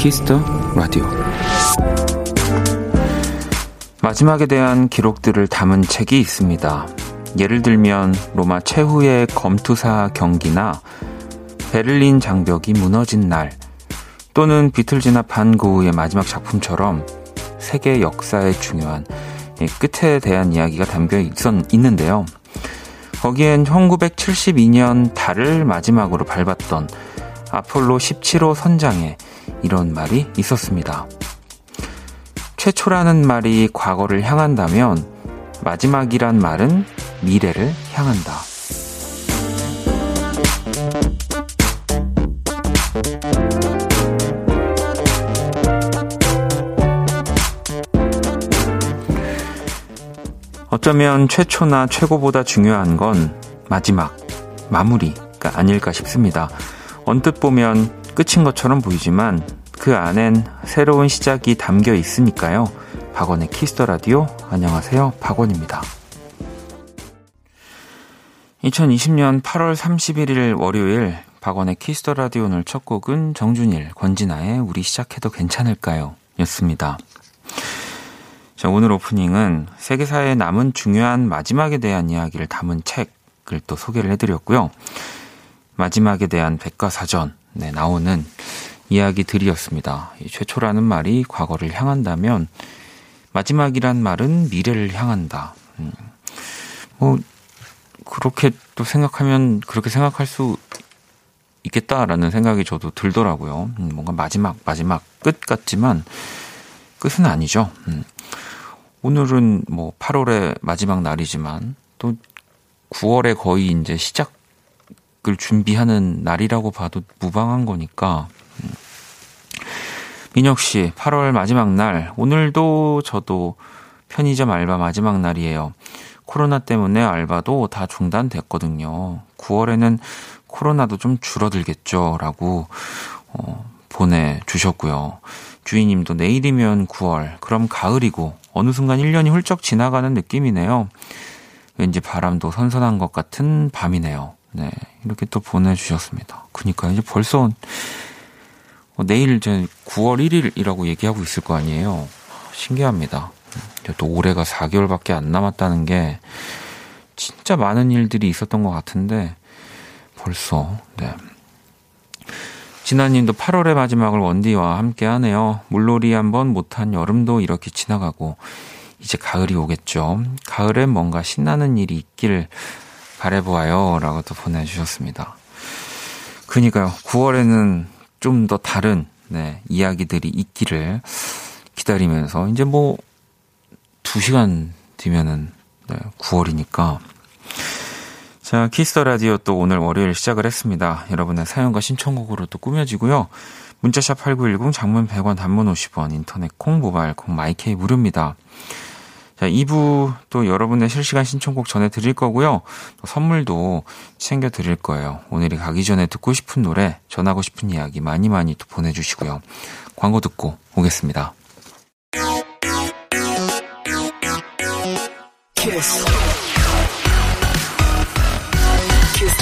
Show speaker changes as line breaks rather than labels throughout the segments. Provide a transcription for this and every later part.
Kiss the Radio 마지막에 대한 기록들을 담은 책이 있습니다. 예를 들면 로마 최후의 검투사 경기나 베를린 장벽이 무너진 날 또는 비틀즈나 반 고흐의 마지막 작품처럼 세계 역사의 중요한 끝에 대한 이야기가 담겨 있었, 있는데요. 거기엔 1972년 달을 마지막으로 밟았던 아폴로 17호 선장에 이런 말이 있었습니다. 최초라는 말이 과거를 향한다면 마지막이란 말은 미래를 향한다. 어쩌면 최초나 최고보다 중요한 건 마지막, 마무리가 아닐까 싶습니다. 언뜻 보면 끝인 것처럼 보이지만 그 안엔 새로운 시작이 담겨 있으니까요. 박원의 Kiss the Radio 안녕하세요. 박원입니다. 2020년 8월 31일 월요일 박원의 Kiss the Radio 오늘 첫 곡은 정준일, 권진아의 우리 시작해도 괜찮을까요? 였습니다. 자, 오늘 오프닝은 세계사에 남은 중요한 마지막에 대한 이야기를 담은 책을 또 소개를 해드렸고요. 마지막에 대한 백과사전, 네, 나오는 이야기들이었습니다. 최초라는 말이 과거를 향한다면 마지막이란 말은 미래를 향한다. 음, 뭐 그렇게 또 생각하면 그렇게 생각할 수 있겠다라는 생각이 저도 들더라고요. 음, 뭔가 마지막 마지막 끝 같지만 끝은 아니죠. 음, 오늘은 뭐 8월의 마지막 날이지만 또 9월에 거의 이제 시작 을 준비하는 날이라고 봐도 무방한 거니까 음. 민혁 씨, 8월 마지막 날. 오늘도 저도 편의점 알바 마지막 날이에요. 코로나 때문에 알바도 다 중단됐거든요. 9월에는 코로나도 좀 줄어들겠죠. 라고, 어, 보내주셨고요. 주인님도 내일이면 9월, 그럼 가을이고, 어느 순간 1년이 훌쩍 지나가는 느낌이네요. 왠지 바람도 선선한 것 같은 밤이네요. 네. 이렇게 또 보내주셨습니다. 그니까 이제 벌써 어, 내일 이제 9월 1일이라고 얘기하고 있을 거 아니에요. 신기합니다. 또 올해가 4개월밖에 안 남았다는 게 진짜 많은 일들이 있었던 것 같은데 벌써 네. 진아님도 8월의 마지막을 원디와 함께 하네요. 물놀이 한번 못한 여름도 이렇게 지나가고 이제 가을이 오겠죠. 가을엔 뭔가 신나는 일이 있길 바래보아요. 라고 또 보내주셨습니다. 그니까요. 9월에는 좀 더 다른 네, 이야기들이 있기를 기다리면서 이제 뭐 2시간 뒤면은 네, 9월이니까 자, Kiss the Radio 또 오늘 월요일 시작을 했습니다. 여러분의 사연과 신청곡으로 또 꾸며지고요. 문자샵 8910 장문 100원 단문 50원 인터넷 콩 모바일 콩 My K 무료입니다. 자, 2부 또 여러분의 실시간 신청곡 전해드릴 거고요. 또 선물도 챙겨드릴 거예요. 오늘이 가기 전에 듣고 싶은 노래, 전하고 싶은 이야기 많이 많이 또 보내주시고요. 광고 듣고 오겠습니다. Kiss. Kiss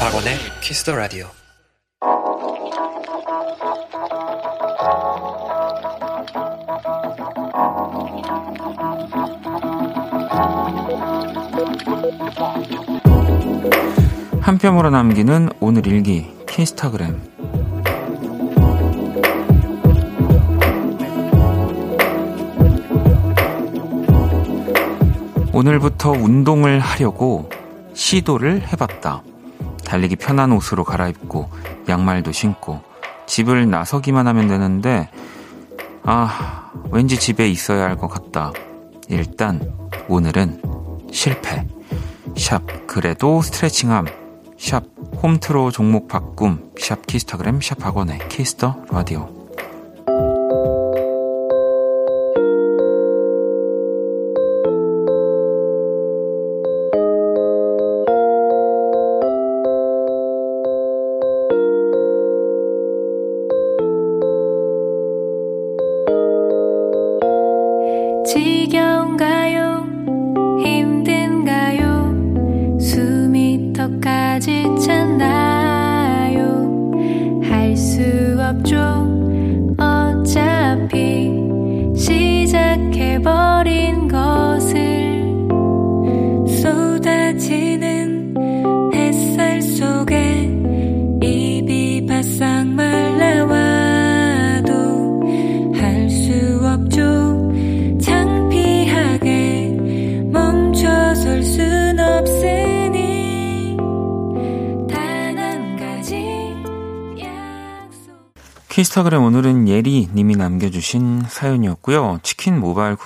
박원의 Kiss the Radio. 한 뼘으로 남기는 오늘 일기 키스타그램 오늘부터 운동을 하려고 시도를 해봤다. 달리기 편한 옷으로 갈아입고 양말도 신고 집을 나서기만 하면 되는데 아 왠지 집에 있어야 할 것 같다. 일단 오늘은 실패. 샵 그래도 스트레칭함. 샵 홈트로 종목 바꿈. 샵 키스타그램. 샵 학원의 키스터 라디오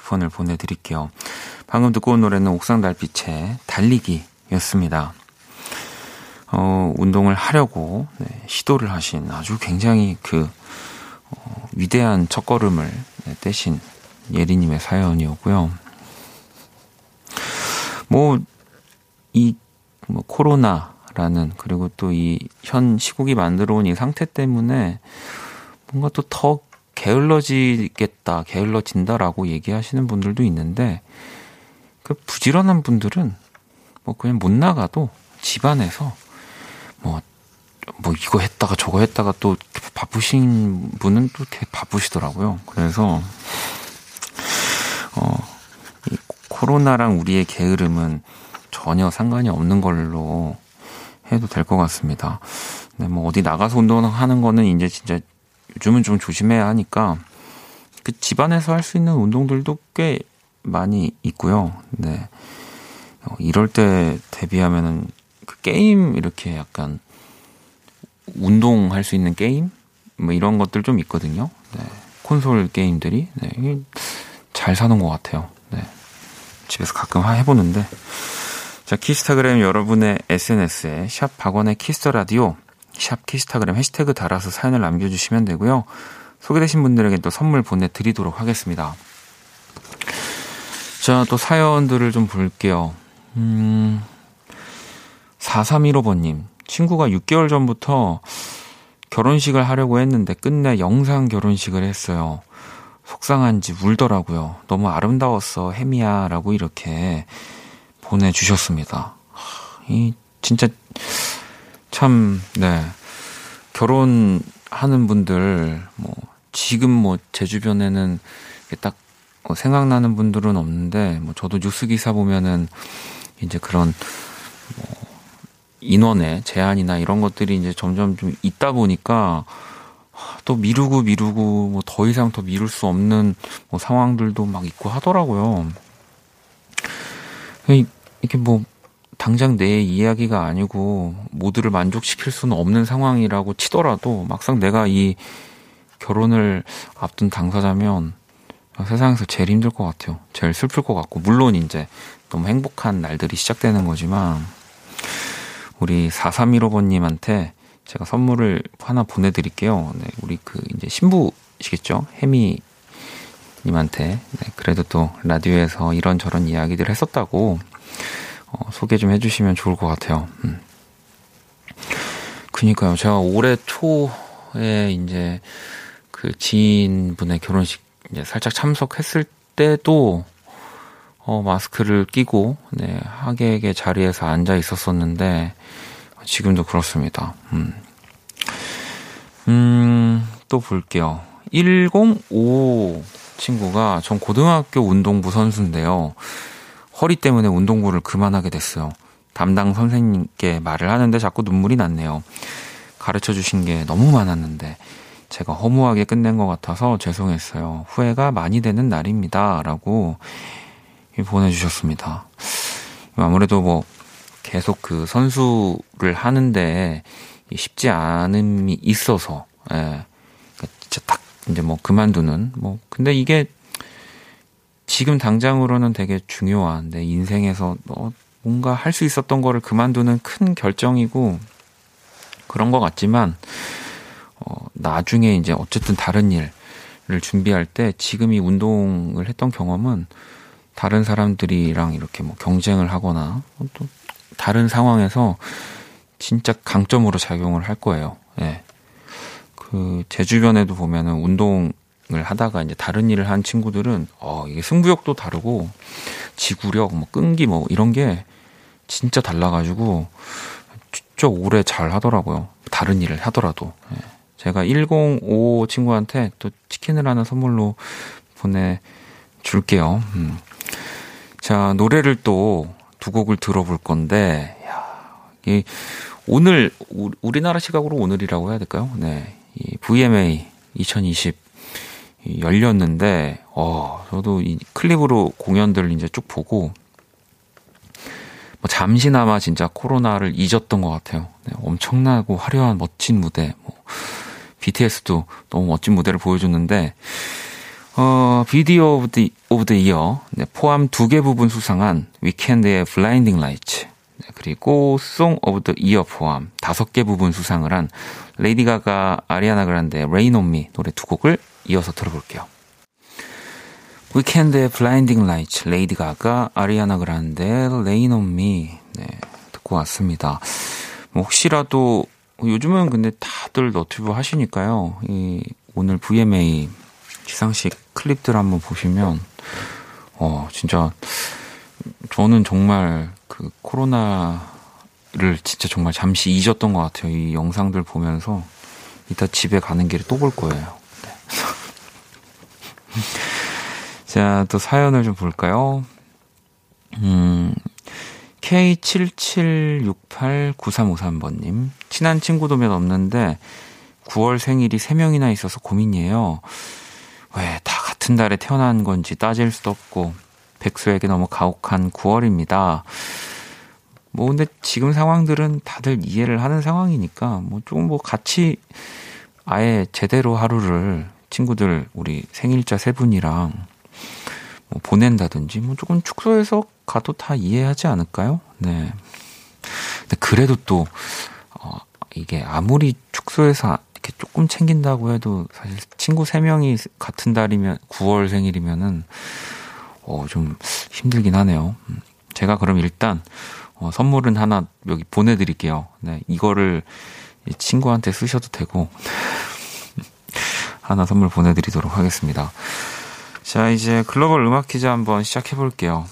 쿠폰을 보내드릴게요. 방금 듣고 온 노래는 옥상 달빛의 달리기였습니다. 어, 운동을 하려고 네, 시도를 하신 아주 굉장히 그 어, 위대한 첫걸음을 네, 떼신 예리님의 사연이었고요. 뭐, 이, 뭐, 코로나라는, 그리고 또 이 현 시국이 만들어 온 이 상태 때문에 뭔가 또 더 게을러지겠다, 게을러진다라고 얘기하시는 분들도 있는데, 그 부지런한 분들은 뭐 그냥 못 나가도 집안에서 뭐, 뭐 이거 했다가 저거 했다가 또 바쁘신 분은 또 이렇게 바쁘시더라고요. 그래서, 어, 이 코로나랑 우리의 게으름은 전혀 상관이 없는 걸로 해도 될 것 같습니다. 네, 뭐 어디 나가서 운동하는 거는 이제 진짜 요즘은 좀 조심해야 하니까 그 집안에서 할 수 있는 운동들도 꽤 많이 있고요. 네. 어, 이럴 때 대비하면은 그 게임 이렇게 약간 운동할 수 있는 게임 뭐 이런 것들 좀 있거든요. 네. 콘솔 게임들이 네. 잘 사는 것 같아요. 네. 집에서 가끔 해보는데 자 키스타그램 여러분의 SNS에 샵 박원의 Kiss the Radio 샵 키스타그램 해시태그 달아서 사연을 남겨주시면 되고요. 소개되신 분들에게 또 선물 보내드리도록 하겠습니다. 자, 또 사연들을 좀 볼게요. 음, 4315번님. 친구가 6개월 전부터 결혼식을 하려고 했는데 끝내 영상 결혼식을 했어요. 속상한지 울더라고요. 너무 아름다웠어, 혜미야. 라고 이렇게 보내주셨습니다. 이, 진짜, 참, 네. 결혼하는 분들, 뭐, 지금 뭐, 제 주변에는 딱뭐 생각나는 분들은 없는데, 뭐, 저도 뉴스 기사 보면은, 이제 그런, 뭐, 인원의 제한이나 이런 것들이 이제 점점 좀 있다 보니까, 또 미루고 미루고, 뭐, 더 이상 더 미룰 수 없는 뭐 상황들도 막 있고 하더라고요. 이게 뭐, 당장 내 이야기가 아니고 모두를 만족시킬 수는 없는 상황이라고 치더라도 막상 내가 이 결혼을 앞둔 당사자면 세상에서 제일 힘들 것 같아요. 제일 슬플 것 같고 물론 이제 너무 행복한 날들이 시작되는 거지만 우리 4315번님한테 제가 선물을 하나 보내드릴게요. 네, 우리 그 이제 신부시겠죠? 혜미 님한테 네, 그래도 또 라디오에서 이런저런 이야기들 했었다고 어, 소개 좀 해주시면 좋을 것 같아요. 음. 그니까요. 제가 올해 초에 이제 그 지인분의 결혼식 이제 살짝 참석했을 때도 어, 마스크를 끼고 네, 하객의 자리에서 앉아 있었었는데 지금도 그렇습니다. 음. 음, 또 볼게요. 105 친구가 전 고등학교 운동부 선수인데요. 허리 때문에 운동부를 그만하게 됐어요. 담당 선생님께 말을 하는데 자꾸 눈물이 났네요. 가르쳐 주신 게 너무 많았는데 제가 허무하게 끝낸 것 같아서 죄송했어요. 후회가 많이 되는 날입니다. 라고 보내주셨습니다. 아무래도 뭐 계속 그 선수를 하는데 쉽지 않음이 있어서, 예. 그러니까 진짜 딱 이제 뭐 그만두는, 뭐, 근데 이게 지금 당장으로는 되게 중요한 내 인생에서 뭐 뭔가 할 수 있었던 거를 그만두는 큰 결정이고 그런 것 같지만 어, 나중에 이제 어쨌든 다른 일을 준비할 때 지금 이 운동을 했던 경험은 다른 사람들이랑 이렇게 뭐 경쟁을 하거나 또 다른 상황에서 진짜 강점으로 작용을 할 거예요. 예. 그, 제 주변에도 보면은 운동 을 하다가 이제 다른 일을 한 친구들은 어 이게 승부욕도 다르고 지구력, 뭐 끈기 뭐 이런 게 진짜 달라가지고 진짜 오래 잘 하더라고요. 다른 일을 하더라도 예. 제가 105 친구한테 또 치킨을 하나 선물로 보내줄게요. 음. 자 노래를 또 두 곡을 들어볼 건데 야, 이 오늘 우리나라 시각으로 오늘이라고 해야 될까요? 네, 이 VMA 2020 열렸는데, 어, 저도 이 클립으로 공연들을 이제 쭉 보고, 뭐 잠시나마 진짜 코로나를 잊었던 것 같아요. 네, 엄청나고 화려한 멋진 무대, 뭐, BTS도 너무 멋진 무대를 보여줬는데, 어, Video of the, of the Year, 네, 포함 두 개 부문 수상한 위켄드의 Blinding Lights, 네, 그리고 Song of the Year 포함 다섯 개 부문 수상을 한 레이디 가가 아리아나 그란데 Rain on Me 노래 두 곡을 이어서 들어볼게요. 위켄드의 Blinding Lights, 레이디 가가 아리아나 그란데 Rain on Me 네, 듣고 왔습니다. 뭐 혹시라도 요즘은 근데 다들 너튜브 하시니까요. 이 오늘 VMA 시상식 클립들 한번 보시면 어 진짜 저는 정말 그 코로나를 진짜 정말 잠시 잊었던 것 같아요. 이 영상들 보면서 이따 집에 가는 길에 또 볼 거예요. 네. 자, 또 사연을 좀 볼까요? 음, K77689353번님. 친한 친구도 몇 없는데 9월 생일이 3명이나 있어서 고민이에요. 왜 다 같은 달에 태어난 건지 따질 수도 없고 백수에게 너무 가혹한 9월입니다. 뭐 근데 지금 상황들은 다들 이해를 하는 상황이니까 뭐 조금 뭐 같이 아예 제대로 하루를 친구들 우리 생일자 세 분이랑 뭐 보낸다든지 뭐 조금 축소해서 가도 다 이해하지 않을까요? 네. 근데 그래도 또 어, 이게 아무리 축소해서 이렇게 조금 챙긴다고 해도 사실 친구 세 명이 같은 달이면 9월 생일이면은 어, 좀 힘들긴 하네요. 음, 제가 그럼 일단 어, 선물은 하나 여기 보내드릴게요. 네, 이거를 친구한테 쓰셔도 되고 하나 선물 보내드리도록 하겠습니다. 자, 이제 글로벌 음악 퀴즈 한번 시작해 볼게요.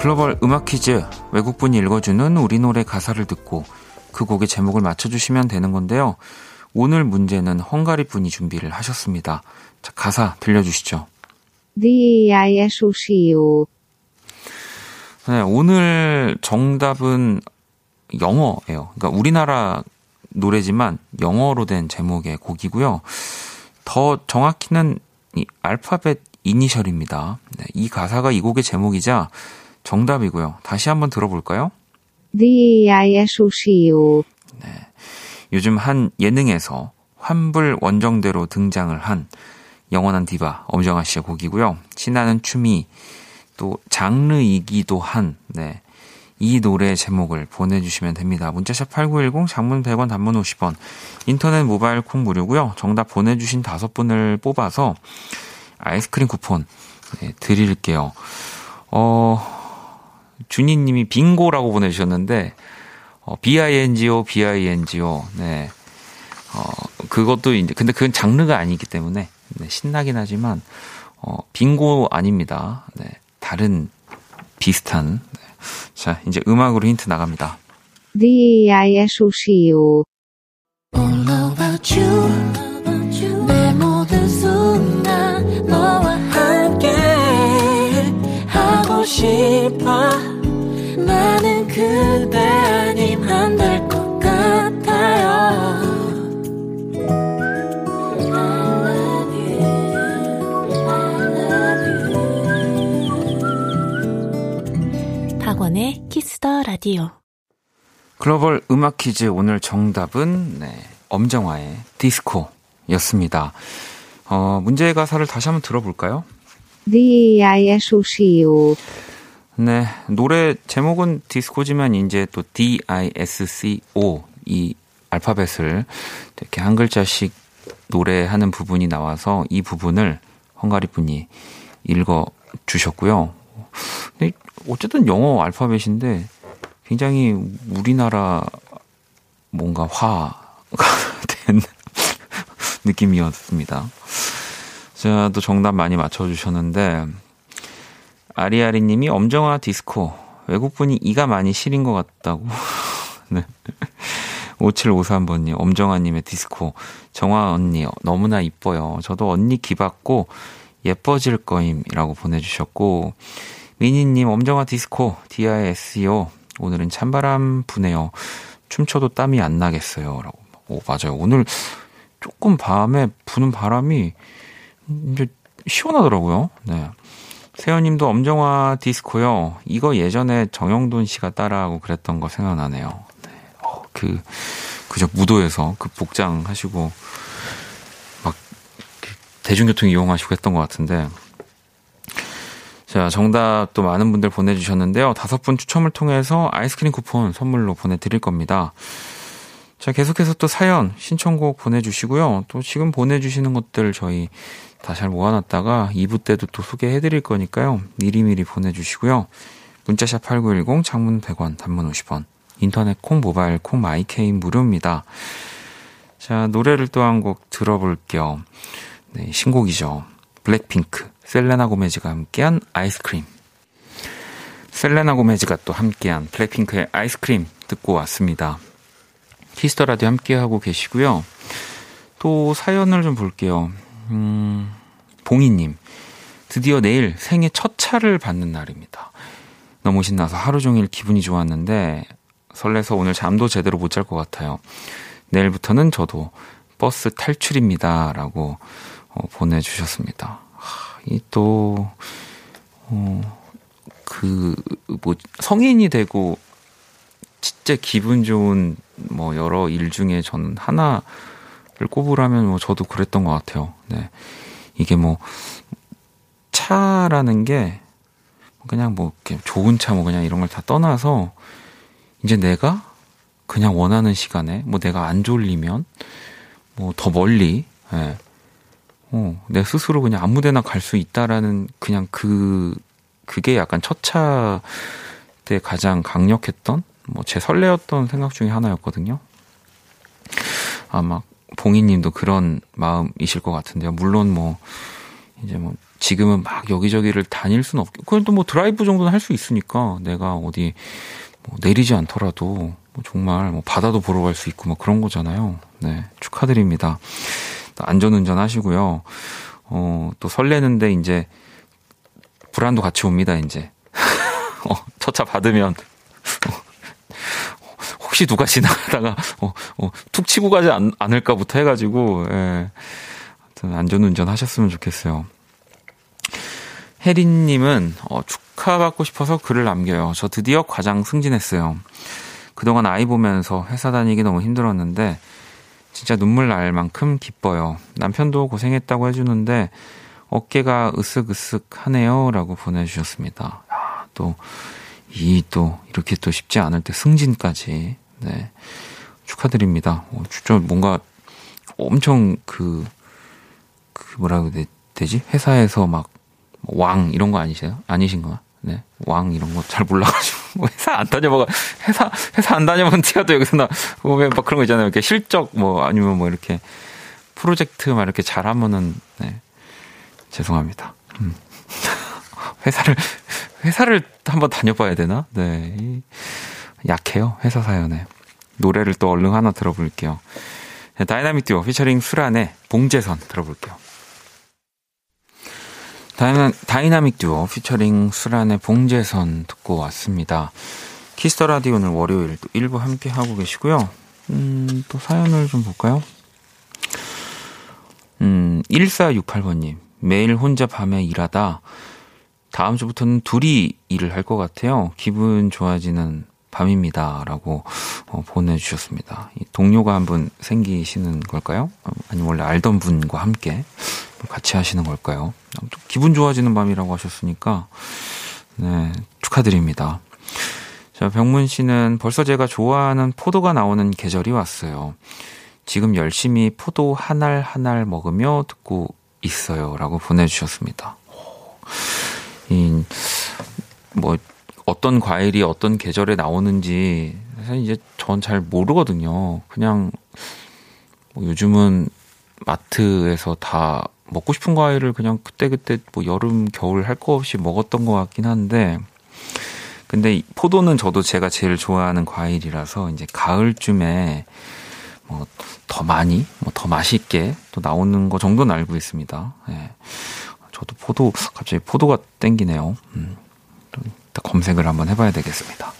글로벌 음악 퀴즈 외국분이 읽어주는 우리 노래 가사를 듣고 그 곡의 제목을 맞춰주시면 되는 건데요. 오늘 문제는 헝가리 분이 준비를 하셨습니다. 자, 가사 들려주시죠. 네, 오늘 정답은 영어예요. 그러니까 우리나라 노래지만 영어로 된 제목의 곡이고요. 더 정확히는 이 알파벳 이니셜입니다. 네, 이 가사가 이 곡의 제목이자 정답이고요. 다시 한번 들어볼까요?
네.
요즘 한 예능에서 환불 원정대로 등장을 한 영원한 디바 엄정아 씨의 곡이고요. 신나는 춤이 또 장르이기도 한 네. 이 노래 제목을 보내주시면 됩니다. 문자샵 8910, 장문 100원, 단문 50원, 인터넷 모바일 콩 무료고요. 정답 보내주신 다섯 분을 뽑아서 아이스크림 쿠폰 네, 드릴게요. 어, 준희님이 빙고라고 보내주셨는데, 어, B-I-N-G-O, B-I-N-G-O, 네. 어, 그것도 이제, 근데 그건 장르가 아니기 때문에, 네, 신나긴 하지만, 어, 빙고 아닙니다. 네. 다른, 비슷한. 네. 자, 이제 음악으로 힌트 나갑니다.
The I-S-O-C-O.
All about you. 내 모든 순간 너와 함께 하고 싶어. 나는 그대 아님 안될
박원의 Kiss the Radio
글로벌 음악 퀴즈 오늘 정답은 네, 엄정화의 디스코였습니다. 어, 문제의 가사를 다시 한번 들어볼까요?
The I-S-O-C-O.
네, 노래 제목은 디스코지만 이제 또 D-I-S-C-O 이 알파벳을 이렇게 한 글자씩 노래하는 부분이 나와서 이 부분을 헝가리 분이 읽어 주셨고요. 근데 어쨌든 영어 알파벳인데 굉장히 우리나라 뭔가 화가 된 느낌이었습니다. 자, 또 정답 많이 맞춰주셨는데, 아리아리 님이 엄정화 디스코. 외국분이 이가 많이 시린 것 같다고. 네. 5753번님, 엄정화님의 디스코. 정화 언니, 너무나 이뻐요. 저도 언니 기받고 예뻐질 거임이라고 보내주셨고, 미니님, 엄정화 디스코, DISEO. 오늘은 찬바람 부네요. 춤춰도 땀이 안 나겠어요. 라고. 오, 맞아요. 오늘 조금 밤에 부는 바람이 이제 시원하더라고요. 네. 세연님도 엄정화 디스코요. 이거 예전에 정영돈 씨가 따라하고 그랬던 거 생각나네요. 네. 어, 그, 그저 무도에서 그 복장 하시고 대중교통 이용하시고 했던 것 같은데. 자, 정답 또 많은 분들 보내주셨는데요. 다섯 분 추첨을 통해서 아이스크림 쿠폰 선물로 보내드릴 겁니다. 자, 계속해서 또 사연, 신청곡 보내주시고요. 또 지금 보내주시는 것들 저희 다 잘 모아놨다가 2부 때도 또 소개해드릴 거니까요. 미리미리 보내주시고요. 문자샵 8910, 장문 100원, 단문 50원, 인터넷 콩, 모바일 콩, My K는 무료입니다. 자, 노래를 또 한 곡 들어볼게요. 네, 신곡이죠. 블랙핑크, 셀레나 고메즈가 함께한 아이스크림. 셀레나 고메즈가 또 함께한 블랙핑크의 아이스크림 듣고 왔습니다. Kiss the Radio 함께하고 계시고요. 또 사연을 좀 볼게요. 음, 봉이님. 드디어 내일 생애 첫 차를 받는 날입니다. 너무 신나서 하루 종일 기분이 좋았는데 설레서 오늘 잠도 제대로 못 잘 것 같아요. 내일부터는 저도 버스 탈출입니다. 라고 어, 보내주셨습니다. 이 또, 어, 그, 뭐, 성인이 되고 진짜 기분 좋은 뭐 여러 일 중에 저는 하나를 꼽으라면 뭐 저도 그랬던 것 같아요. 네. 이게 뭐 차라는 게 그냥 뭐 좋은 차 뭐 그냥 이런 걸 다 떠나서 이제 내가 그냥 원하는 시간에 뭐 내가 안 졸리면 뭐 더 멀리 예. 어, 내 스스로 그냥 아무데나 갈 수 있다라는 그냥 그 그게 약간 첫 차 때 가장 강력했던 뭐 제 설레었던 생각 중에 하나였거든요. 아마 봉이님도 그런 마음이실 것 같은데요. 물론 뭐 이제 뭐 지금은 막 여기저기를 다닐 수는 없고 그래도 뭐 드라이브 정도는 할 수 있으니까 내가 어디 뭐 내리지 않더라도 뭐 정말 뭐 바다도 보러 갈 수 있고 뭐 그런 거잖아요. 네 축하드립니다. 안전운전 하시고요. 어, 또 설레는데 이제 불안도 같이 옵니다. 이제 어, 첫차 받으면 혹시 누가 지나가다가 어, 어, 툭 치고 가지 않, 않을까부터 해가지고 예. 안전운전 하셨으면 좋겠어요. 혜린님은 어, 축하받고 싶어서 글을 남겨요. 저 드디어 과장 승진했어요. 그동안 아이 보면서 회사 다니기 너무 힘들었는데 진짜 눈물 날 만큼 기뻐요. 남편도 고생했다고 해주는데 어깨가 으쓱으쓱 하네요. 라고 보내주셨습니다. 야, 또, 이 또, 이렇게 또 쉽지 않을 때 승진까지 네. 축하드립니다. 어, 진짜 뭔가 엄청 그, 그 뭐라고 해야 되지? 회사에서 막 왕 이런 거 아니세요? 아니신가? 네. 왕 이런 거 잘 몰라가지고. 뭐 회사 안 다녀봐. 회사, 회사 안 다녀본 티가 또 여기서 나, 보면 막 그런 거 있잖아요. 이렇게 실적 뭐 아니면 뭐 이렇게 프로젝트 막 이렇게 잘하면은, 네. 죄송합니다. 음. 회사를, 회사를 한번 다녀봐야 되나? 네. 약해요. 회사 사연에. 노래를 또 얼른 하나 들어볼게요. 다이나믹 듀오 피처링 수란의 봉제선 들어볼게요. 다이나, 다이나믹 듀오 피처링 수란의 봉제선 듣고 왔습니다. Kiss the Radio 오늘 월요일 또 1부 함께 하고 계시고요. 음, 또 사연을 좀 볼까요? 음, 1468번님. 매일 혼자 밤에 일하다 다음 주부터는 둘이 일을 할 것 같아요. 기분 좋아지는 밤입니다. 라고 어, 보내주셨습니다. 동료가 한 분 생기시는 걸까요? 아니면 원래 알던 분과 함께 같이 하시는 걸까요? 기분 좋아지는 밤이라고 하셨으니까, 네, 축하드립니다. 자, 병문 씨는 벌써 제가 좋아하는 포도가 나오는 계절이 왔어요. 지금 열심히 포도 한 알 한 알 먹으며 듣고 있어요. 라고 보내주셨습니다. 이, 뭐, 어떤 과일이 어떤 계절에 나오는지 사실 이제 전 잘 모르거든요. 그냥 뭐 요즘은 마트에서 다 먹고 싶은 과일을 그냥 그때그때 뭐 여름, 겨울 할 거 없이 먹었던 것 같긴 한데 근데 포도는 저도 제가 제일 좋아하는 과일이라서 이제 가을쯤에 뭐 더 많이, 뭐 더 맛있게 또 나오는 거 정도는 알고 있습니다. 예. 저도 포도, 갑자기 포도가 땡기네요. 음. 검색을 한번 해봐야 되겠습니다.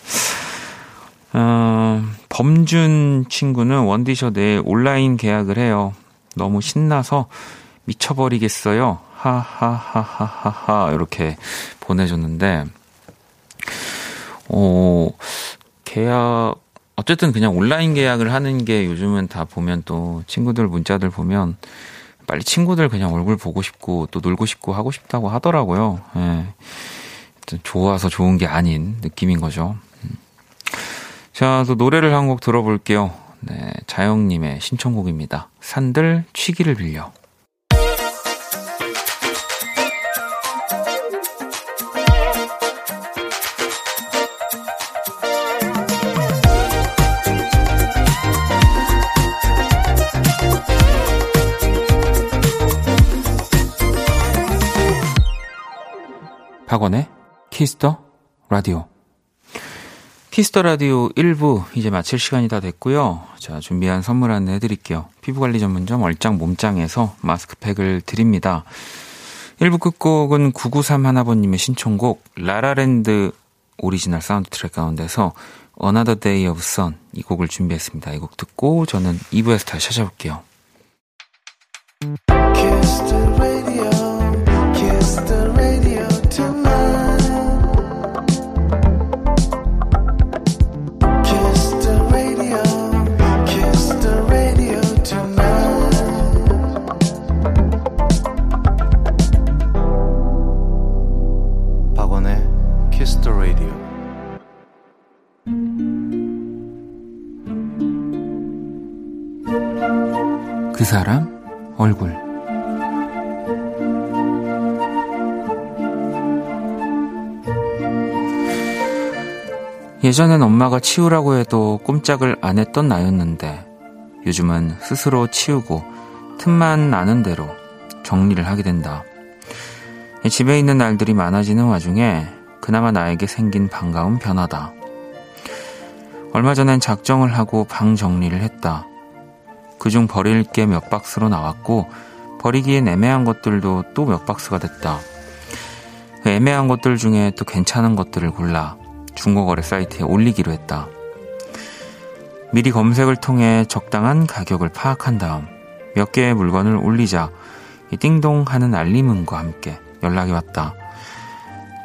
어, 범준 친구는 원디셔 내일 온라인 계약을 해요. 너무 신나서 미쳐버리겠어요. 하하하하하하 이렇게 보내줬는데 어 계약 어쨌든 그냥 온라인 계약을 하는 게 요즘은 다 보면 또 친구들 문자들 보면 빨리 친구들 그냥 얼굴 보고 싶고 또 놀고 싶고 하고 싶다고 하더라고요. 예. 좋아서 좋은 게 아닌 느낌인 거죠. 음. 자, 또 노래를 한 곡 들어볼게요. 네, 자영님의 신청곡입니다. 산들 취기를 빌려. 박원의 Kiss the Radio. Kiss the Radio 1부 이제 마칠 시간이 다 됐고요. 자, 준비한 선물 안내 해드릴게요. 피부관리 전문점 얼짱 몸짱에서 마스크팩을 드립니다. 1부 끝곡은 993 하나번님의 신청곡 라라랜드 오리지널 사운드 트랙 가운데서 Another Day of Sun 이 곡을 준비했습니다. 이 곡 듣고 저는 2부에서 다시 찾아올게요. 그 사람 얼굴 예전엔 엄마가 치우라고 해도 꼼짝을 안 했던 나였는데 요즘은 스스로 치우고 틈만 나는 대로 정리를 하게 된다. 집에 있는 날들이 많아지는 와중에 그나마 나에게 생긴 반가운 변화다. 얼마 전엔 작정을 하고 방 정리를 했다. 그중 버릴 게 몇 박스로 나왔고 버리기엔 애매한 것들도 또 몇 박스가 됐다. 그 애매한 것들 중에 또 괜찮은 것들을 골라 중고거래 사이트에 올리기로 했다. 미리 검색을 통해 적당한 가격을 파악한 다음 몇 개의 물건을 올리자 띵동 하는 알림음과 함께 연락이 왔다.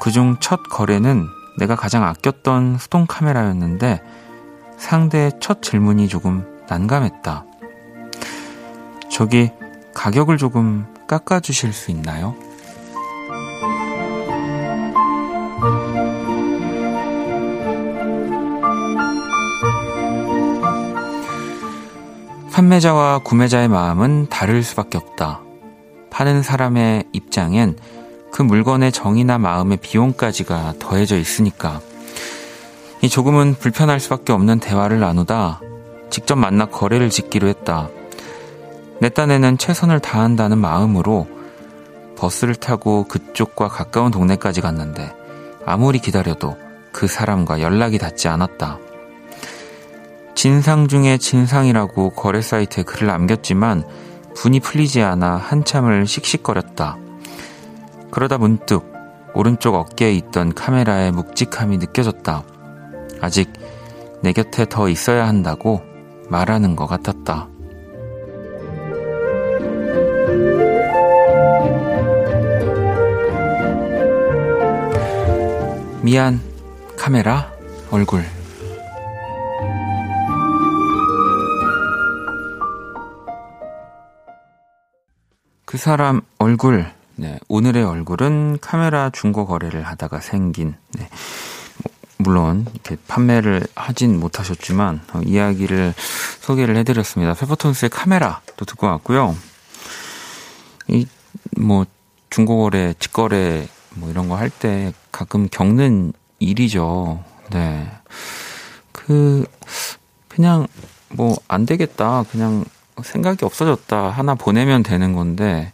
그중 첫 거래는 내가 가장 아꼈던 수동 카메라였는데 상대의 첫 질문이 조금 난감했다. 저기 가격을 조금 깎아주실 수 있나요? 판매자와 구매자의 마음은 다를 수밖에 없다. 파는 사람의 입장엔 그 물건의 정의나 마음의 비용까지가 더해져 있으니까. 이 조금은 불편할 수밖에 없는 대화를 나누다 직접 만나 거래를 짓기로 했다. 내 딴에는 최선을 다한다는 마음으로 버스를 타고 그쪽과 가까운 동네까지 갔는데 아무리 기다려도 그 사람과 연락이 닿지 않았다. 진상 중에 진상이라고 거래 사이트에 글을 남겼지만 분이 풀리지 않아 한참을 씩씩거렸다. 그러다 문득 오른쪽 어깨에 있던 카메라의 묵직함이 느껴졌다. 아직 내 곁에 더 있어야 한다고 말하는 것 같았다. 미안, 카메라, 얼굴. 그 사람 얼굴, 네, 오늘의 얼굴은 카메라 중고 거래를 하다가 생긴, 네, 뭐, 물론 이렇게 판매를 하진 못하셨지만 어, 이야기를 소개를 해드렸습니다. 페퍼톤스의 카메라 도 듣고 왔고요. 이 뭐 중고거래, 직거래 뭐 이런 거 할 때 가끔 겪는 일이죠. 네. 그, 그냥 뭐 안 되겠다. 그냥 생각이 없어졌다. 하나 보내면 되는 건데,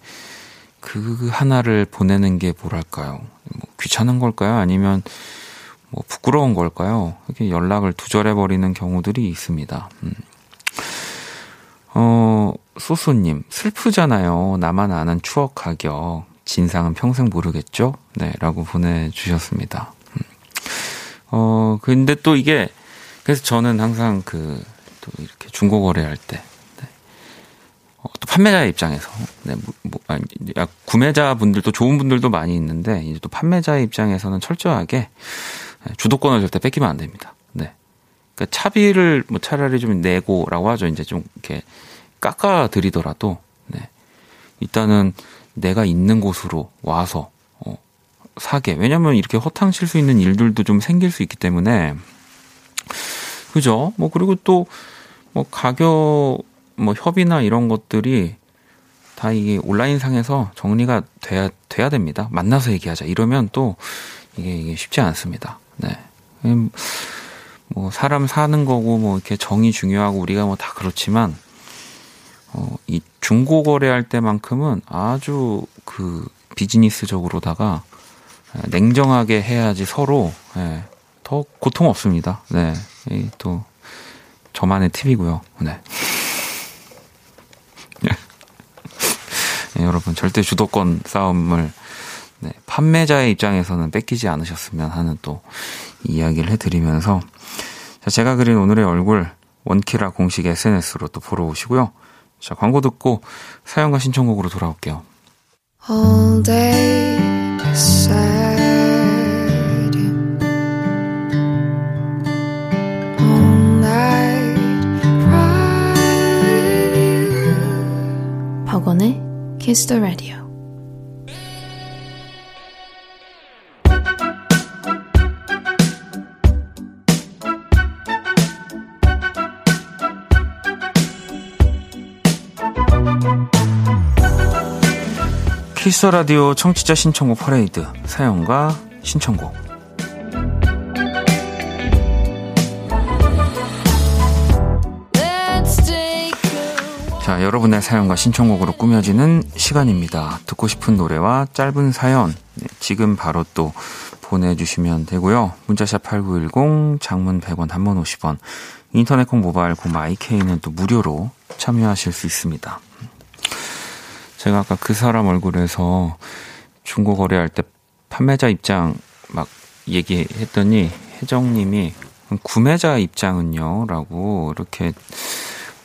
그 하나를 보내는 게 뭐랄까요. 뭐 귀찮은 걸까요? 아니면 뭐 부끄러운 걸까요? 이렇게 연락을 두절해버리는 경우들이 있습니다. 음. 어, 소소님, 슬프잖아요. 나만 아는 추억 가격. 진상은 평생 모르겠죠? 네, 라고 보내주셨습니다. 음. 어, 근데 또 이게, 그래서 저는 항상 그, 또 이렇게 중고 거래할 때, 네. 어, 또 판매자의 입장에서, 네, 뭐, 뭐 아니, 구매자 분들도 좋은 분들도 많이 있는데, 이제 또 판매자의 입장에서는 철저하게 주도권을 절대 뺏기면 안 됩니다. 네. 그러니까 차비를 뭐 차라리 좀 내고라고 하죠. 이제 좀 이렇게 깎아 드리더라도, 네. 일단은 내가 있는 곳으로 와서, 어, 사게. 왜냐면 이렇게 허탕 칠 수 있는 일들도 좀 생길 수 있기 때문에, 그죠? 뭐, 그리고 또, 뭐, 가격, 뭐, 협의나 이런 것들이 다 이게 온라인상에서 정리가 돼야, 돼야 됩니다. 만나서 얘기하자. 이러면 또 이게, 이게 쉽지 않습니다. 네. 음, 뭐, 사람 사는 거고, 뭐, 이렇게 정이 중요하고, 우리가 뭐 다 그렇지만, 어, 이 중고 거래할 때만큼은 아주 그 비즈니스적으로다가 냉정하게 해야지 서로, 예, 더 고통 없습니다. 네. 또 저만의 팁이고요. 네. 네. 네, 여러분 절대 주도권 싸움을 네, 판매자의 입장에서는 뺏기지 않으셨으면 하는 또 이야기를 해드리면서 자, 제가 그린 오늘의 얼굴 원키라 공식 SNS로 또 보러 오시고요. 자, 광고 듣고 사연과 신청곡으로 돌아올게요. All day 박원의 Kiss the Radio. 키스 더 라디오 청취자 신청곡 퍼레이드 사연과 신청곡 자, 여러분의 사연과 신청곡으로 꾸며지는 시간입니다. 듣고 싶은 노래와 짧은 사연, 네, 지금 바로 또 보내주시면 되고요. 문자 샵 8910, 장문 100원, 단문 50원, 인터넷 콩 모바일 콩 마이케이는 또 무료로 참여하실 수 있습니다. 제가 아까 그 사람 얼굴에서 중고 거래할 때 판매자 입장 막 얘기했더니 혜정님이 구매자 입장은요? 라고 이렇게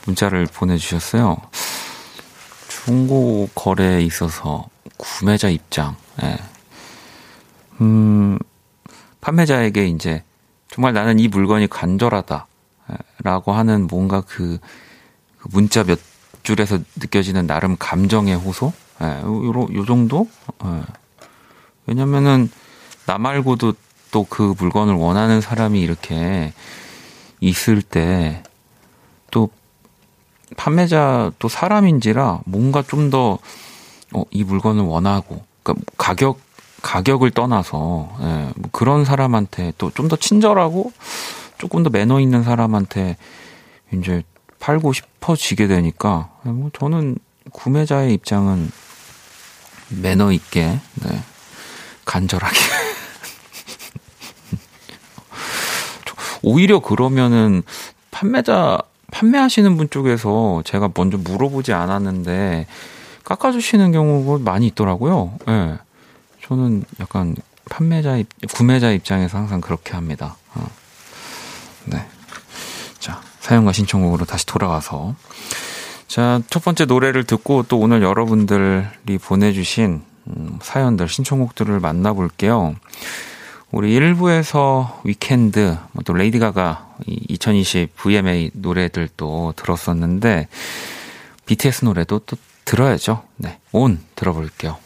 문자를 보내주셨어요. 중고 거래에 있어서 구매자 입장, 예. 음, 판매자에게 이제 정말 나는 이 물건이 간절하다. 라고 하는 뭔가 그, 그 문자 몇 줄에서 느껴지는 나름 감정의 호소? 예, 요, 요 정도? 예. 왜냐면은, 나 말고도 또 그 물건을 원하는 사람이 이렇게 있을 때, 또 판매자 또 사람인지라 뭔가 좀 더, 어, 이 물건을 원하고, 그러니까 가격, 가격을 떠나서, 예, 뭐 그런 사람한테 또 좀 더 친절하고, 조금 더 매너 있는 사람한테 이제 팔고 싶어지게 되니까, 예, 뭐 저는 구매자의 입장은 매너 있게, 네, 간절하게. 오히려 그러면은 판매자 판매하시는 분 쪽에서 제가 먼저 물어보지 않았는데 깎아주시는 경우가 많이 있더라고요. 예. 네. 저는 약간 판매자, 입, 구매자 입장에서 항상 그렇게 합니다. 어. 네. 자, 사연과 신청곡으로 다시 돌아와서. 자, 첫 번째 노래를 듣고 또 오늘 여러분들이 보내주신 음, 사연들, 신청곡들을 만나볼게요. 우리 1부에서 위켄드, 뭐또 레이디 가가 2020 VMA 노래들도 들었었는데, BTS 노래도 또 들어야죠. 네. 온 들어볼게요.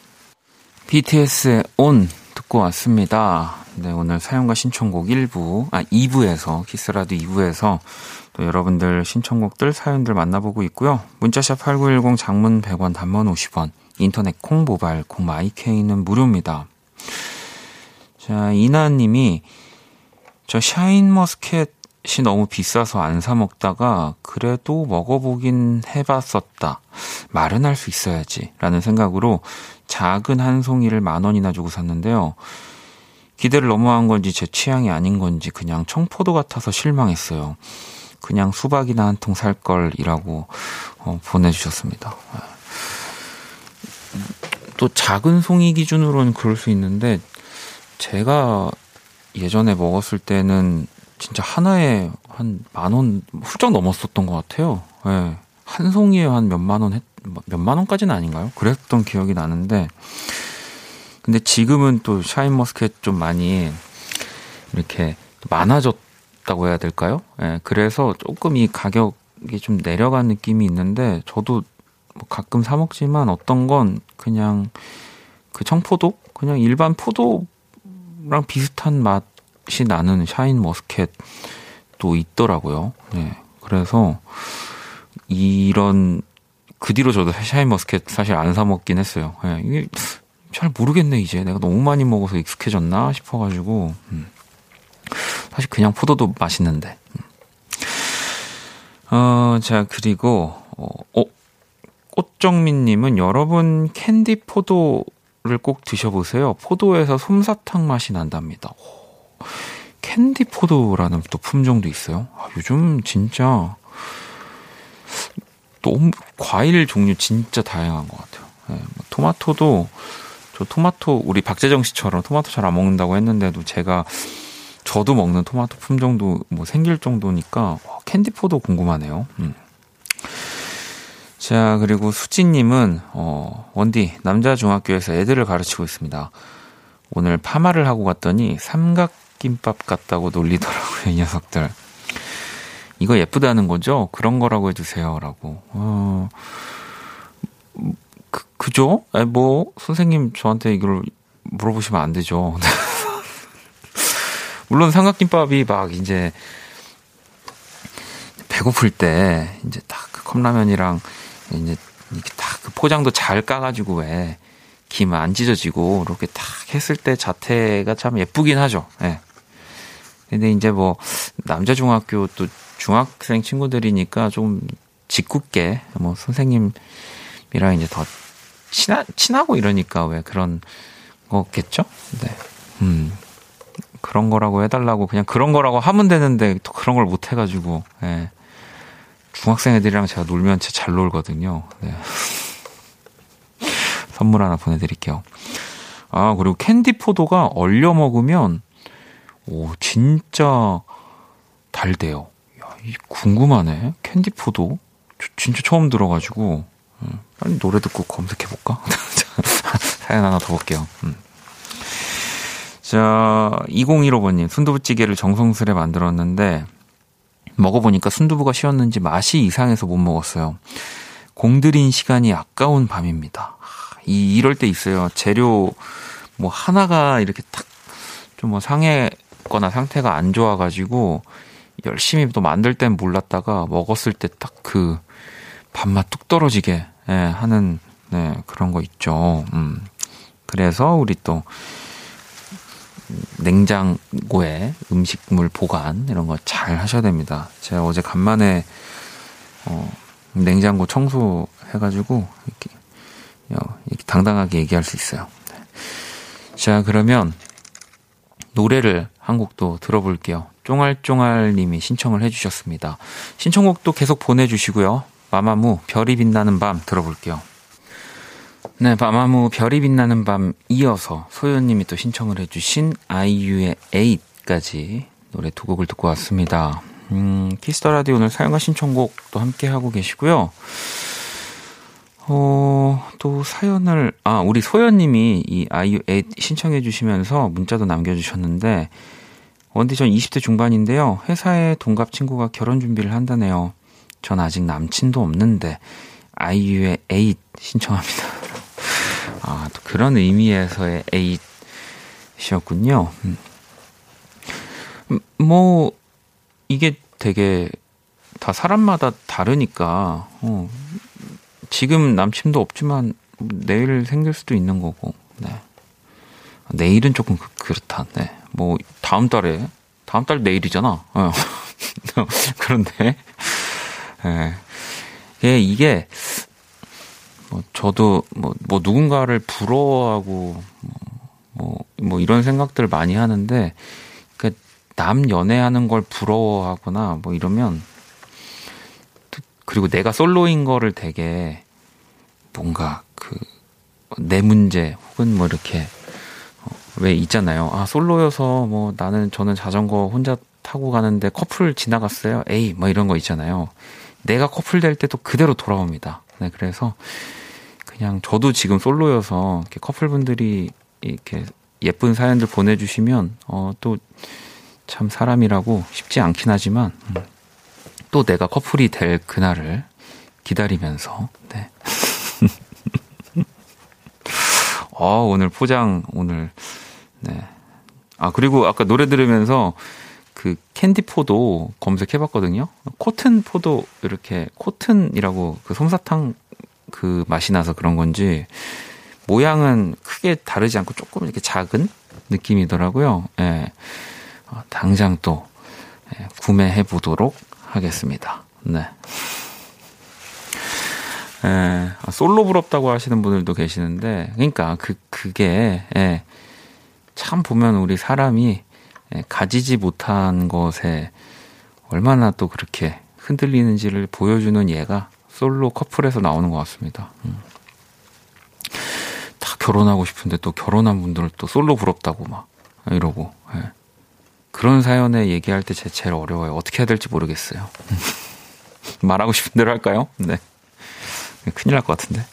BTS의 온 듣고 왔습니다. 네, 오늘 사연과 신청곡 1부, 아, 2부에서, 키스라도 2부에서 또 여러분들 신청곡들, 사연들 만나보고 있고요. 문자샵 8910 장문 100원, 단문 50원, 인터넷 콩, 모바일 콩, 마이케이는 무료입니다. 자, 이나 님이 저 샤인 머스켓이 너무 비싸서 안 사 먹다가 그래도 먹어보긴 해봤었다. 말은 할 수 있어야지. 라는 생각으로 작은 한 송이를 만 원이나 주고 샀는데요. 기대를 너무 한 건지 제 취향이 아닌 건지 그냥 청포도 같아서 실망했어요. 그냥 수박이나 한 통 살 걸이라고 어, 보내주셨습니다. 또 작은 송이 기준으로는 그럴 수 있는데 제가 예전에 먹었을 때는 진짜 하나에 한 만 원 훌쩍 넘었었던 것 같아요. 예. 한 송이에 한 몇만 원 했, 뭐 몇만 원까지는 아닌가요? 그랬던 기억이 나는데 근데 지금은 또 샤인 머스켓 좀 많이 이렇게 많아졌 다고 해야 될까요? 예, 그래서 조금 이 가격이 좀 내려간 느낌이 있는데 저도 뭐 가끔 사 먹지만 어떤 건 그냥 그 청포도 그냥 일반 포도랑 비슷한 맛이 나는 샤인 머스켓도 있더라고요. 네. 그래서 이런 그 뒤로 저도 샤인 머스켓 사실 안 사 먹긴 했어요. 네. 이게 잘 모르겠네 이제 내가 너무 많이 먹어서 익숙해졌나 싶어가지고 음. 사실 그냥 포도도 맛있는데. 음. 어, 자 그리고 어, 어 꽃정민님은 여러분 캔디 포도를 꼭 드셔보세요. 포도에서 솜사탕 맛이 난답니다. 오, 캔디 포도라는 또 품종도 있어요. 아, 요즘 진짜 너무 과일 종류 진짜 다양한 것 같아요. 네, 뭐 토마토도 저 토마토 우리 박재정 씨처럼 토마토 잘 안 먹는다고 했는데도 제가 저도 먹는 토마토 품종도 뭐 생길 정도니까 캔디포도 궁금하네요. 음. 자, 그리고 수진님은, 어, 원디, 남자 중학교에서 애들을 가르치고 있습니다. 오늘 파마를 하고 갔더니 삼각김밥 같다고 놀리더라고요, 이 녀석들. 이거 예쁘다는 거죠? 그런 거라고 해주세요. 라고. 어, 그, 그죠? 에, 뭐, 선생님 저한테 이걸 물어보시면 안 되죠. 물론 삼각김밥이 막 이제 배고플 때 이제 딱 그 컵라면이랑 이제 이렇게 딱 그 포장도 잘 까가지고 왜 김 안 찢어지고 이렇게 딱 했을 때 자태가 참 예쁘긴 하죠. 예. 네. 근데 이제 뭐 남자 중학교 또 중학생 친구들이니까 좀 짓궂게 뭐 선생님이랑 이제 더 친하, 친하고 이러니까 왜 그런 거겠죠? 네. 음. 그런 거라고 해달라고 그냥 그런 거라고 하면 되는데 또 그런 걸 못 해가지고, 예. 중학생 애들이랑 제가 놀면 진짜 잘 놀거든요. 네. 선물 하나 보내드릴게요. 아, 그리고 캔디 포도가 얼려 먹으면, 오, 진짜 달대요. 야, 이 궁금하네. 캔디 포도. 진짜 처음 들어가지고, 음, 빨리 노래 듣고 검색해 볼까? 사연 하나 더 볼게요. 음. 자, 2015번님, 순두부찌개를 정성스레 만들었는데, 먹어보니까 순두부가 쉬었는지 맛이 이상해서 못 먹었어요. 공들인 시간이 아까운 밤입니다. 이, 이럴 때 있어요. 재료, 뭐, 하나가 이렇게 탁, 좀 뭐 상했거나 상태가 안 좋아가지고, 열심히 또 만들 땐 몰랐다가 먹었을 때 딱 그 밥맛 뚝 떨어지게, 예, 하는, 네, 그런 거 있죠. 음. 그래서 우리 또, 냉장고에 음식물 보관 이런 거 잘 하셔야 됩니다. 제가 어제 간만에 어, 냉장고 청소 해가지고 이렇게, 어, 이렇게 당당하게 얘기할 수 있어요. 네. 자 그러면 노래를 한 곡도 들어볼게요. 쫑알쫑알님이 신청을 해주셨습니다. 신청곡도 계속 보내주시고요. 마마무 별이 빛나는 밤 들어볼게요. 네, 밤하무 별이 빛나는 밤 이어서 소연님이 또 신청을 해주신 아이유의 에잇까지 노래 두 곡을 듣고 왔습니다. 음, 키스 더 라디오 오늘 사연과 신청곡도 함께 하고 계시고요. 어, 또 사연을, 아, 우리 소연님이 이 아이유 에잇 신청해 주시면서 문자도 남겨주셨는데, 원디 전 20대 중반인데요. 회사에 동갑 친구가 결혼 준비를 한다네요. 전 아직 남친도 없는데, 아이유의 에잇 신청합니다. 아, 또 그런 의미에서의 에잇이었군요. 음. 음, 뭐, 이게 되게 다 사람마다 다르니까, 어, 지금 남친도 없지만 내일 생길 수도 있는 거고, 네. 내일은 조금 그, 렇다 네. 뭐, 다음 달에, 다음 달 내일이잖아. 어. 그런데, 예. 네. 이게, 뭐 저도 뭐, 뭐 누군가를 부러워하고 뭐, 뭐, 뭐 이런 생각들을 많이 하는데 그남 연애하는 걸 부러워하거나 뭐 이러면 그리고 내가 솔로인 거를 되게 뭔가 그 내 문제 혹은 뭐 이렇게 어, 왜 있잖아요. 아 솔로여서 뭐 나는 저는 자전거 혼자 타고 가는데 커플 지나갔어요. 에이 뭐 이런 거 있잖아요. 내가 커플 될 때도 그대로 돌아옵니다. 네, 그래서 그냥 저도 지금 솔로여서 이렇게 커플분들이 이렇게 예쁜 사연들 보내주시면 어, 또 참 사람이라고 쉽지 않긴 하지만 음, 또 내가 커플이 될 그날을 기다리면서 네. 어, 오늘 포장 오늘 네. 아 그리고 아까 노래 들으면서 그 캔디포도 검색해봤거든요. 코튼 포도 이렇게 코튼이라고 그 솜사탕 그 맛이 나서 그런 건지 모양은 크게 다르지 않고 조금 이렇게 작은 느낌이더라고요. 예. 어, 당장 또 예, 구매해 보도록 하겠습니다. 네. 예, 아, 솔로 부럽다고 하시는 분들도 계시는데, 그러니까 그 그게 예, 참 보면 우리 사람이 예, 가지지 못한 것에 얼마나 또 그렇게 흔들리는지를 보여주는 예가 솔로 커플에서 나오는 것 같습니다. 음. 다 결혼하고 싶은데 또 결혼한 분들은 또 솔로 부럽다고 막 이러고 예. 그런 사연에 얘기할 때 제 제일 어려워요. 어떻게 해야 될지 모르겠어요. 말하고 싶은 대로 할까요? 네. 큰일 날 것 같은데.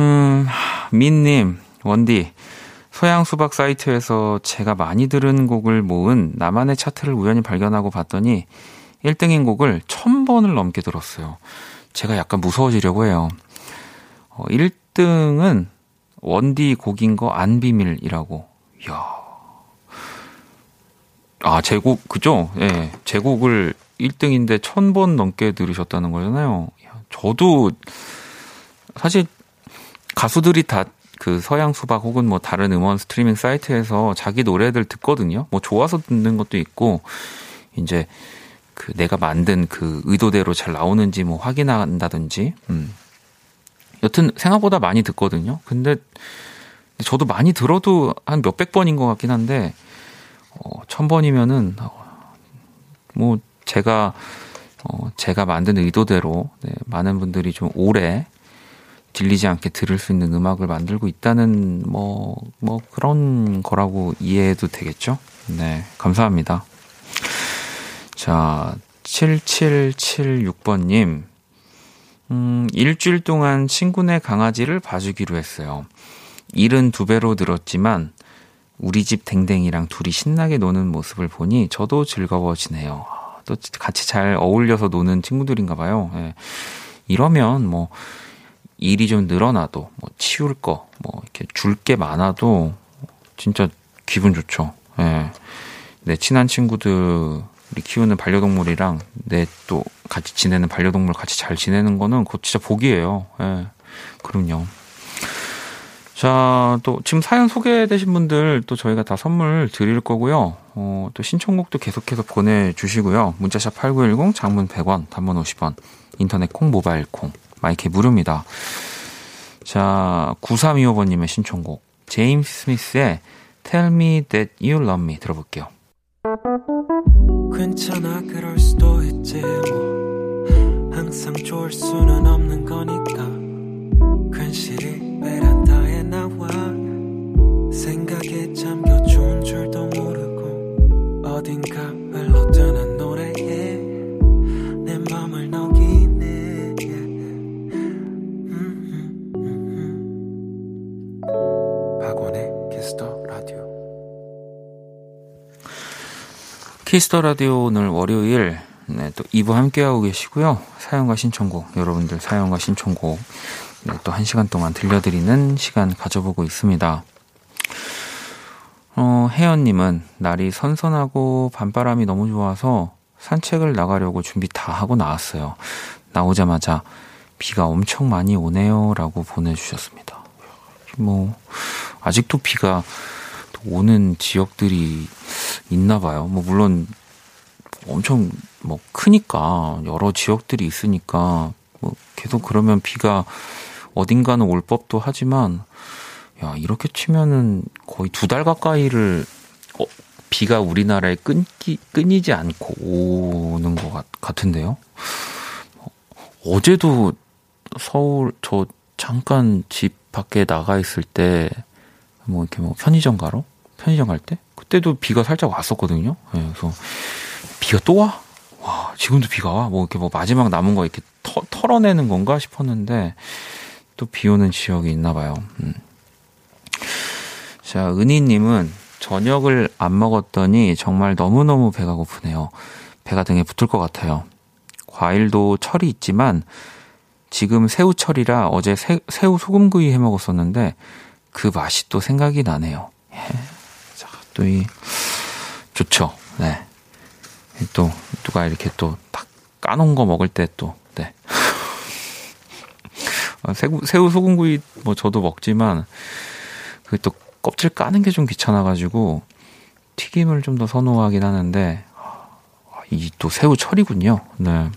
음, 민님, 원디, 소양 수박 사이트에서 제가 많이 들은 곡을 모은 나만의 차트를 우연히 발견하고 봤더니 1등인 곡을 1000번을 넘게 들었어요. 제가 약간 무서워지려고 해요. 어, 1등은 원디 곡인 거 안 비밀이라고. 이야. 아, 제 곡, 그죠? 예. 네, 제 곡을 1등인데 1000번 넘게 들으셨다는 거잖아요. 저도 사실 가수들이 다 그 서양 수박 혹은 뭐 다른 음원 스트리밍 사이트에서 자기 노래들 듣거든요. 뭐 좋아서 듣는 것도 있고 이제 그 내가 만든 그 의도대로 잘 나오는지 뭐 확인한다든지. 음. 여튼 생각보다 많이 듣거든요. 근데 저도 많이 들어도 한 몇백 번인 것 같긴 한데 어, 천 번이면은 뭐 제가 어, 제가 만든 의도대로 네, 많은 분들이 좀 오래 질리지 않게 들을 수 있는 음악을 만들고 있다는 뭐, 뭐 그런 거라고 이해해도 되겠죠? 네, 감사합니다. 자, 7776번님. 음, 일주일 동안 친구네 강아지를 봐주기로 했어요. 일은 두 배로 늘었지만, 우리 집 댕댕이랑 둘이 신나게 노는 모습을 보니 저도 즐거워지네요. 또 같이 잘 어울려서 노는 친구들인가 봐요. 예. 이러면 뭐, 일이 좀 늘어나도, 뭐, 치울 거, 뭐, 이렇게 줄 게 많아도, 진짜 기분 좋죠. 예. 내 친한 친구들, 우리 키우는 반려동물이랑 내 또 같이 지내는 반려동물 같이 잘 지내는 거는 그거 진짜 복이에요. 예. 그럼요. 자, 또 지금 사연 소개되신 분들 또 저희가 다 선물 드릴 거고요. 어, 또 신청곡도 계속해서 보내주시고요. 문자샵 8910, 장문 100원, 단문 50원, 인터넷 콩, 모바일 콩, 마이크 무료입니다. 자, 9325번님의 신청곡, 제임스 스미스의 Tell Me That You Love Me 들어볼게요. 괜찮아 그럴 수도 있지 뭐. 항상 좋을 수는 없는 거니까. 괜시리 베란다에 나와. 생각에 잠겨 좋은 줄도 모르고 어딘가 흘러드는 키스 더 라디오 오늘 월요일 네, 또 2부 함께하고 계시고요. 사연과 신청곡, 여러분들 사연과 신청곡 네, 또 1시간 동안 들려드리는 시간 가져보고 있습니다. 어, 혜연님은 날이 선선하고 밤바람이 너무 좋아서 산책을 나가려고 준비 다 하고 나왔어요. 나오자마자 비가 엄청 많이 오네요. 라고 보내주셨습니다. 뭐, 아직도 비가 오는 지역들이 있나 봐요. 뭐, 물론 엄청 뭐 크니까 여러 지역들이 있으니까 뭐 계속 그러면 비가 어딘가는 올 법도 하지만 야 이렇게 치면은 거의 두 달 가까이를 어, 비가 우리나라에 끊기 끊이지 않고 오는 것 같, 같은데요. 어제도 서울 저 잠깐 집 밖에 나가 있을 때 뭐 이렇게 뭐 편의점 가러 편의점 갈 때 그때도 비가 살짝 왔었거든요. 네, 그래서 비가 또 와? 와 지금도 비가 와? 뭐 이렇게 뭐 마지막 남은 거 이렇게 터, 털어내는 건가 싶었는데 또 비 오는 지역이 있나 봐요. 음. 자, 은희님은 저녁을 안 먹었더니 정말 너무너무 배가 고프네요. 배가 등에 붙을 것 같아요. 과일도 철이 있지만 지금 새우철이라 어제 새, 새우 소금구이 해 먹었었는데 그 맛이 또 생각이 나네요. 예. 자, 또 이, 좋죠. 네. 또, 누가 이렇게 또 딱 까놓은 거 먹을 때 또, 네. 어, 새우, 새우 소금구이 뭐 저도 먹지만 그또 껍질 까는 게 좀 귀찮아가지고 튀김을 좀 더 선호하긴 하는데 아, 이 또 새우 철이군요. 네.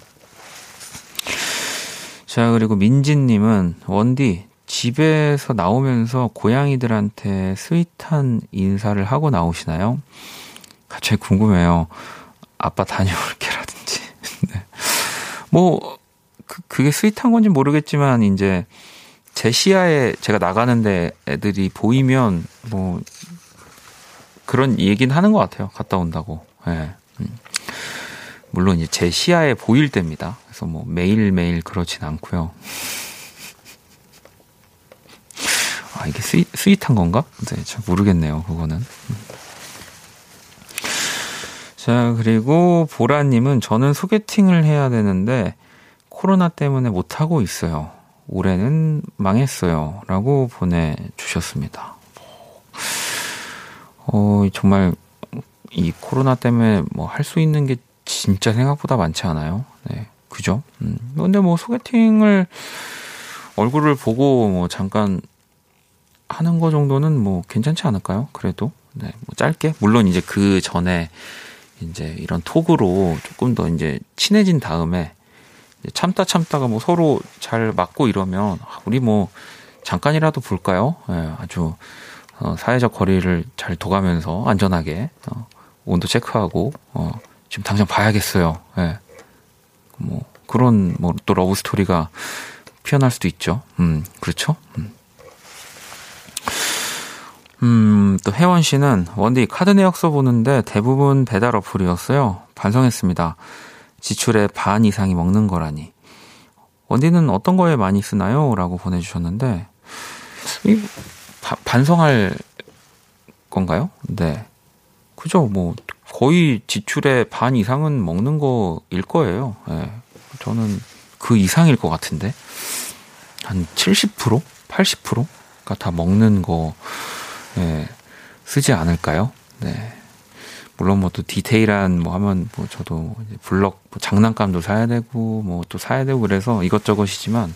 자, 그리고 민진님은 원디 집에서 나오면서 고양이들한테 sweet한 인사를 하고 나오시나요? 갑자기 궁금해요. 아빠 다녀올게라든지. 네. 뭐, 그, 그게 sweet한 건지 모르겠지만, 이제, 제 시야에 제가 나가는데 애들이 보이면, 뭐, 그런 얘기는 하는 것 같아요. 갔다 온다고. 예. 네. 음. 물론 이제 제 시야에 보일 때입니다. 그래서 뭐 매일매일 그렇진 않고요. 아, 이게 sweet, sweet한 건가? 네, 잘 모르겠네요, 그거는. 음. 자, 그리고 보라님은 저는 소개팅을 해야 되는데 코로나 때문에 못하고 있어요. 올해는 망했어요. 라고 보내주셨습니다. 어, 정말 이 코로나 때문에 뭐 할 수 있는 게 진짜 생각보다 많지 않아요. 네. 그죠? 음. 근데 뭐 소개팅을 얼굴을 보고 뭐 잠깐 하는 거 정도는 뭐 괜찮지 않을까요? 그래도. 네. 뭐 짧게. 물론 이제 그 전에 이제 이런 톡으로 조금 더 이제 친해진 다음에 참다 참다가 뭐 서로 잘 맞고 이러면 아, 우리 뭐 잠깐이라도 볼까요? 네, 아주 어, 사회적 거리를 잘 둬가면서 안전하게 어, 온도 체크하고 어, 지금 당장 봐야겠어요. 네. 뭐 그런 뭐 또 러브 스토리가 피어날 수도 있죠. 음, 그렇죠. 음. 음, 또 혜원 씨는 원디 카드 내역서 보는데 대부분 배달 어플이었어요. 반성했습니다. 지출의 반 이상이 먹는 거라니. 원디는 어떤 거에 많이 쓰나요? 라고 보내주셨는데, 이, 바, 반성할 건가요? 네. 그죠. 뭐, 거의 지출의 반 이상은 먹는 거일 거예요. 네. 저는 그 이상일 것 같은데. 한 70%? 80%가 다 먹는 거, 네, 쓰지 않을까요? 네. 물론 뭐 또 디테일한 뭐 하면 뭐 저도 블럭 뭐 장난감도 사야 되고 뭐 또 사야 되고 그래서 이것저것이지만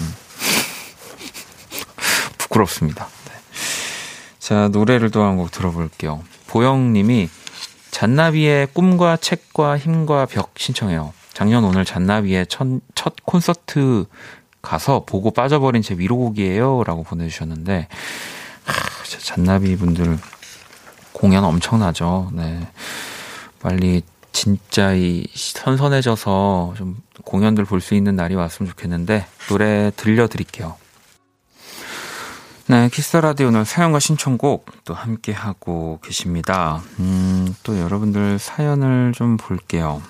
음. 부끄럽습니다. 네. 자 노래를 또 한 곡 들어볼게요. 보영님이 잔나비의 꿈과 책과 힘과 벽 신청해요. 작년 오늘 잔나비의 첫, 첫 콘서트 가서 보고 빠져버린 제 위로곡이에요. 라고 보내주셨는데, 잔나비 분들 공연 엄청나죠. 네. 빨리 진짜 이 선선해져서 좀 공연들 볼 수 있는 날이 왔으면 좋겠는데 노래 들려드릴게요. 네, 키스 라디오 오늘 사연과 신청곡 또 함께 하고 계십니다. 음, 또 여러분들 사연을 좀 볼게요.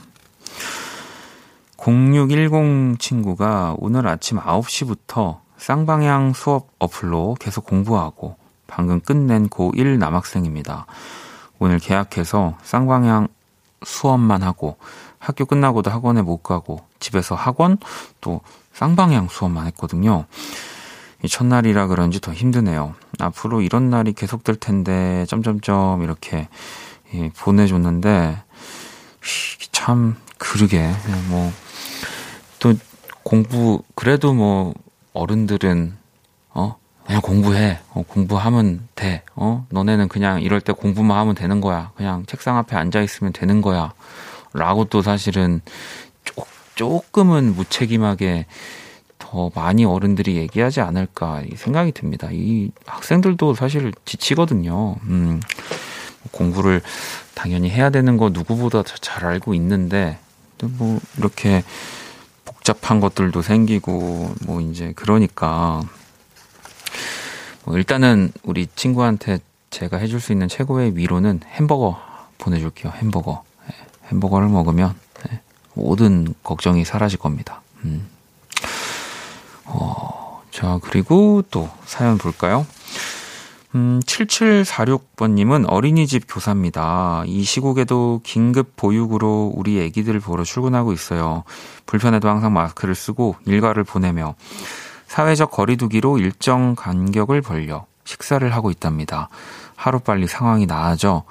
0610 친구가 오늘 아침 9시부터 쌍방향 수업 어플로 계속 공부하고 방금 끝낸 고1 남학생입니다. 오늘 개학해서 쌍방향 수업만 하고 학교 끝나고도 학원에 못 가고 집에서 학원 또 쌍방향 수업만 했거든요. 이 첫날이라 그런지 더 힘드네요. 앞으로 이런 날이 계속될 텐데 점점점 이렇게 예, 보내줬는데 참 그러게 뭐 또 공부 그래도 뭐 어른들은 어 그냥 공부해. 어, 공부하면 돼. 어? 너네는 그냥 이럴 때 공부만 하면 되는 거야. 그냥 책상 앞에 앉아 있으면 되는 거야. 라고 또 사실은 조, 조금은 무책임하게 더 많이 어른들이 얘기하지 않을까 생각이 듭니다. 이 학생들도 사실 지치거든요. 음, 공부를 당연히 해야 되는 거 누구보다 잘 알고 있는데, 뭐, 이렇게 복잡한 것들도 생기고, 뭐, 이제, 그러니까, 뭐 일단은 우리 친구한테 제가 해줄 수 있는 최고의 위로는 햄버거 보내줄게요. 햄버거. 네, 햄버거를 먹으면 네, 모든 걱정이 사라질 겁니다. 음. 자, 그리고 또 사연 볼까요? 음, 7746번님은 어린이집 교사입니다. 이 시국에도 긴급 보육으로 우리 애기들 보러 출근하고 있어요. 불편해도 항상 마스크를 쓰고 일과를 보내며 사회적 거리두기로 일정 간격을 벌려 식사를 하고 있답니다. 하루빨리 상황이 나아져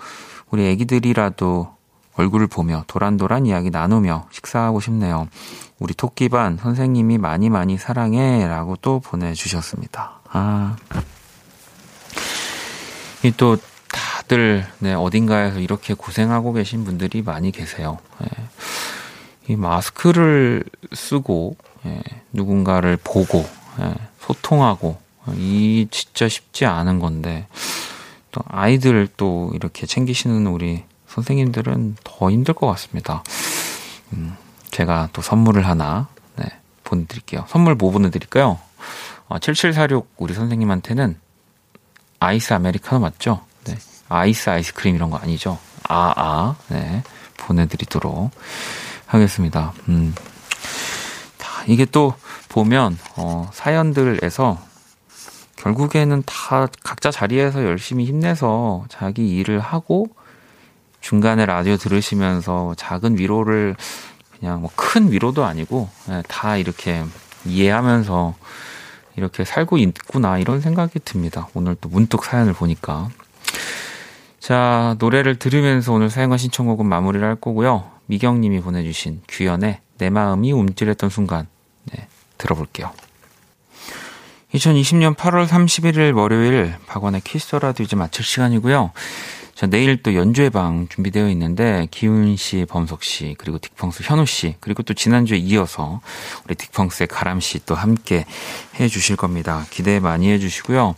우리 애기들이라도 얼굴을 보며 도란도란 이야기 나누며 식사하고 싶네요. 우리 토끼반 선생님이 많이 많이 사랑해 라고 또 보내주셨습니다. 아. 또 다들 네, 어딘가에서 이렇게 고생하고 계신 분들이 많이 계세요. 예. 이 마스크를 쓰고 예, 누군가를 보고 예, 소통하고 이 진짜 쉽지 않은 건데 또 아이들 또 이렇게 챙기시는 우리 선생님들은 더 힘들 것 같습니다. 음, 제가 또 선물을 하나 네, 보내드릴게요. 선물 뭐 보내드릴까요? 어, 7746 우리 선생님한테는 아이스 아메리카노 맞죠? 네. 아이스 아이스크림 이런 거 아니죠? 아, 아, 네. 보내드리도록 하겠습니다. 음. 이게 또 보면, 어, 사연들에서 결국에는 다 각자 자리에서 열심히 힘내서 자기 일을 하고 중간에 라디오 들으시면서 작은 위로를 그냥 뭐 큰 위로도 아니고 네, 다 이렇게 이해하면서 이렇게 살고 있구나 이런 생각이 듭니다. 오늘 또 문득 사연을 보니까. 자, 노래를 들으면서 오늘 사연과 신청곡은 마무리를 할 거고요. 미경님이 보내주신 규현의 내 마음이 움찔했던 순간 네, 들어볼게요. 2020년 8월 31일 월요일 박원의 키스터라도 이제 마칠 시간이고요. 자, 내일 또 연주회 방 준비되어 있는데, 기훈 씨, 범석 씨, 그리고 딕펑스 현우 씨, 그리고 또 지난주에 이어서 우리 딕펑스의 가람 씨 또 함께 해 주실 겁니다. 기대 많이 해 주시고요.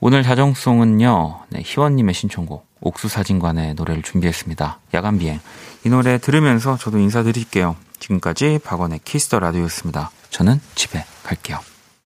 오늘 자정송은요, 네, 희원 님의 신청곡, 옥수사진관의 노래를 준비했습니다. 야간 비행. 이 노래 들으면서 저도 인사드릴게요. 지금까지 박원의 키스 더 라디오였습니다. 저는 집에 갈게요.